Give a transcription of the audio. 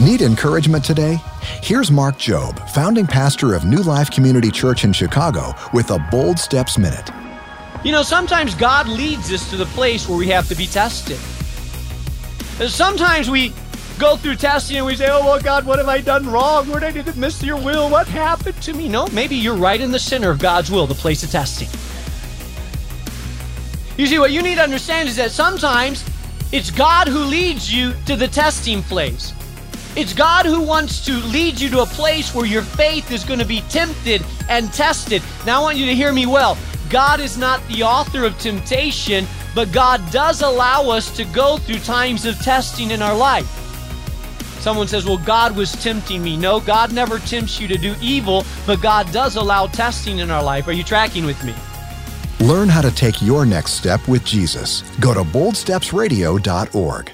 Need encouragement today? Here's Mark Jobe, founding pastor of New Life Community Church in Chicago, with a Bold Steps Minute. You know, sometimes God leads us to the place where we have to be tested. And Sometimes we go through testing and we say, Oh, well, God, what have I done wrong? Where did I miss your will? What happened to me? No, maybe you're right in the center of God's will, the place of testing. You see, what you need to understand is that sometimes it's God who leads you to the testing place. It's God who wants to lead you to a place where your faith is going to be tempted and tested. Now, I want you to hear me well. God is not the author of temptation, but God does allow us to go through times of testing in our life. Someone says, Well, God was tempting me. No, God never tempts you to do evil, but God does allow testing in our life. Are you tracking with me? Learn how to take your next step with Jesus. Go to boldstepsradio.org.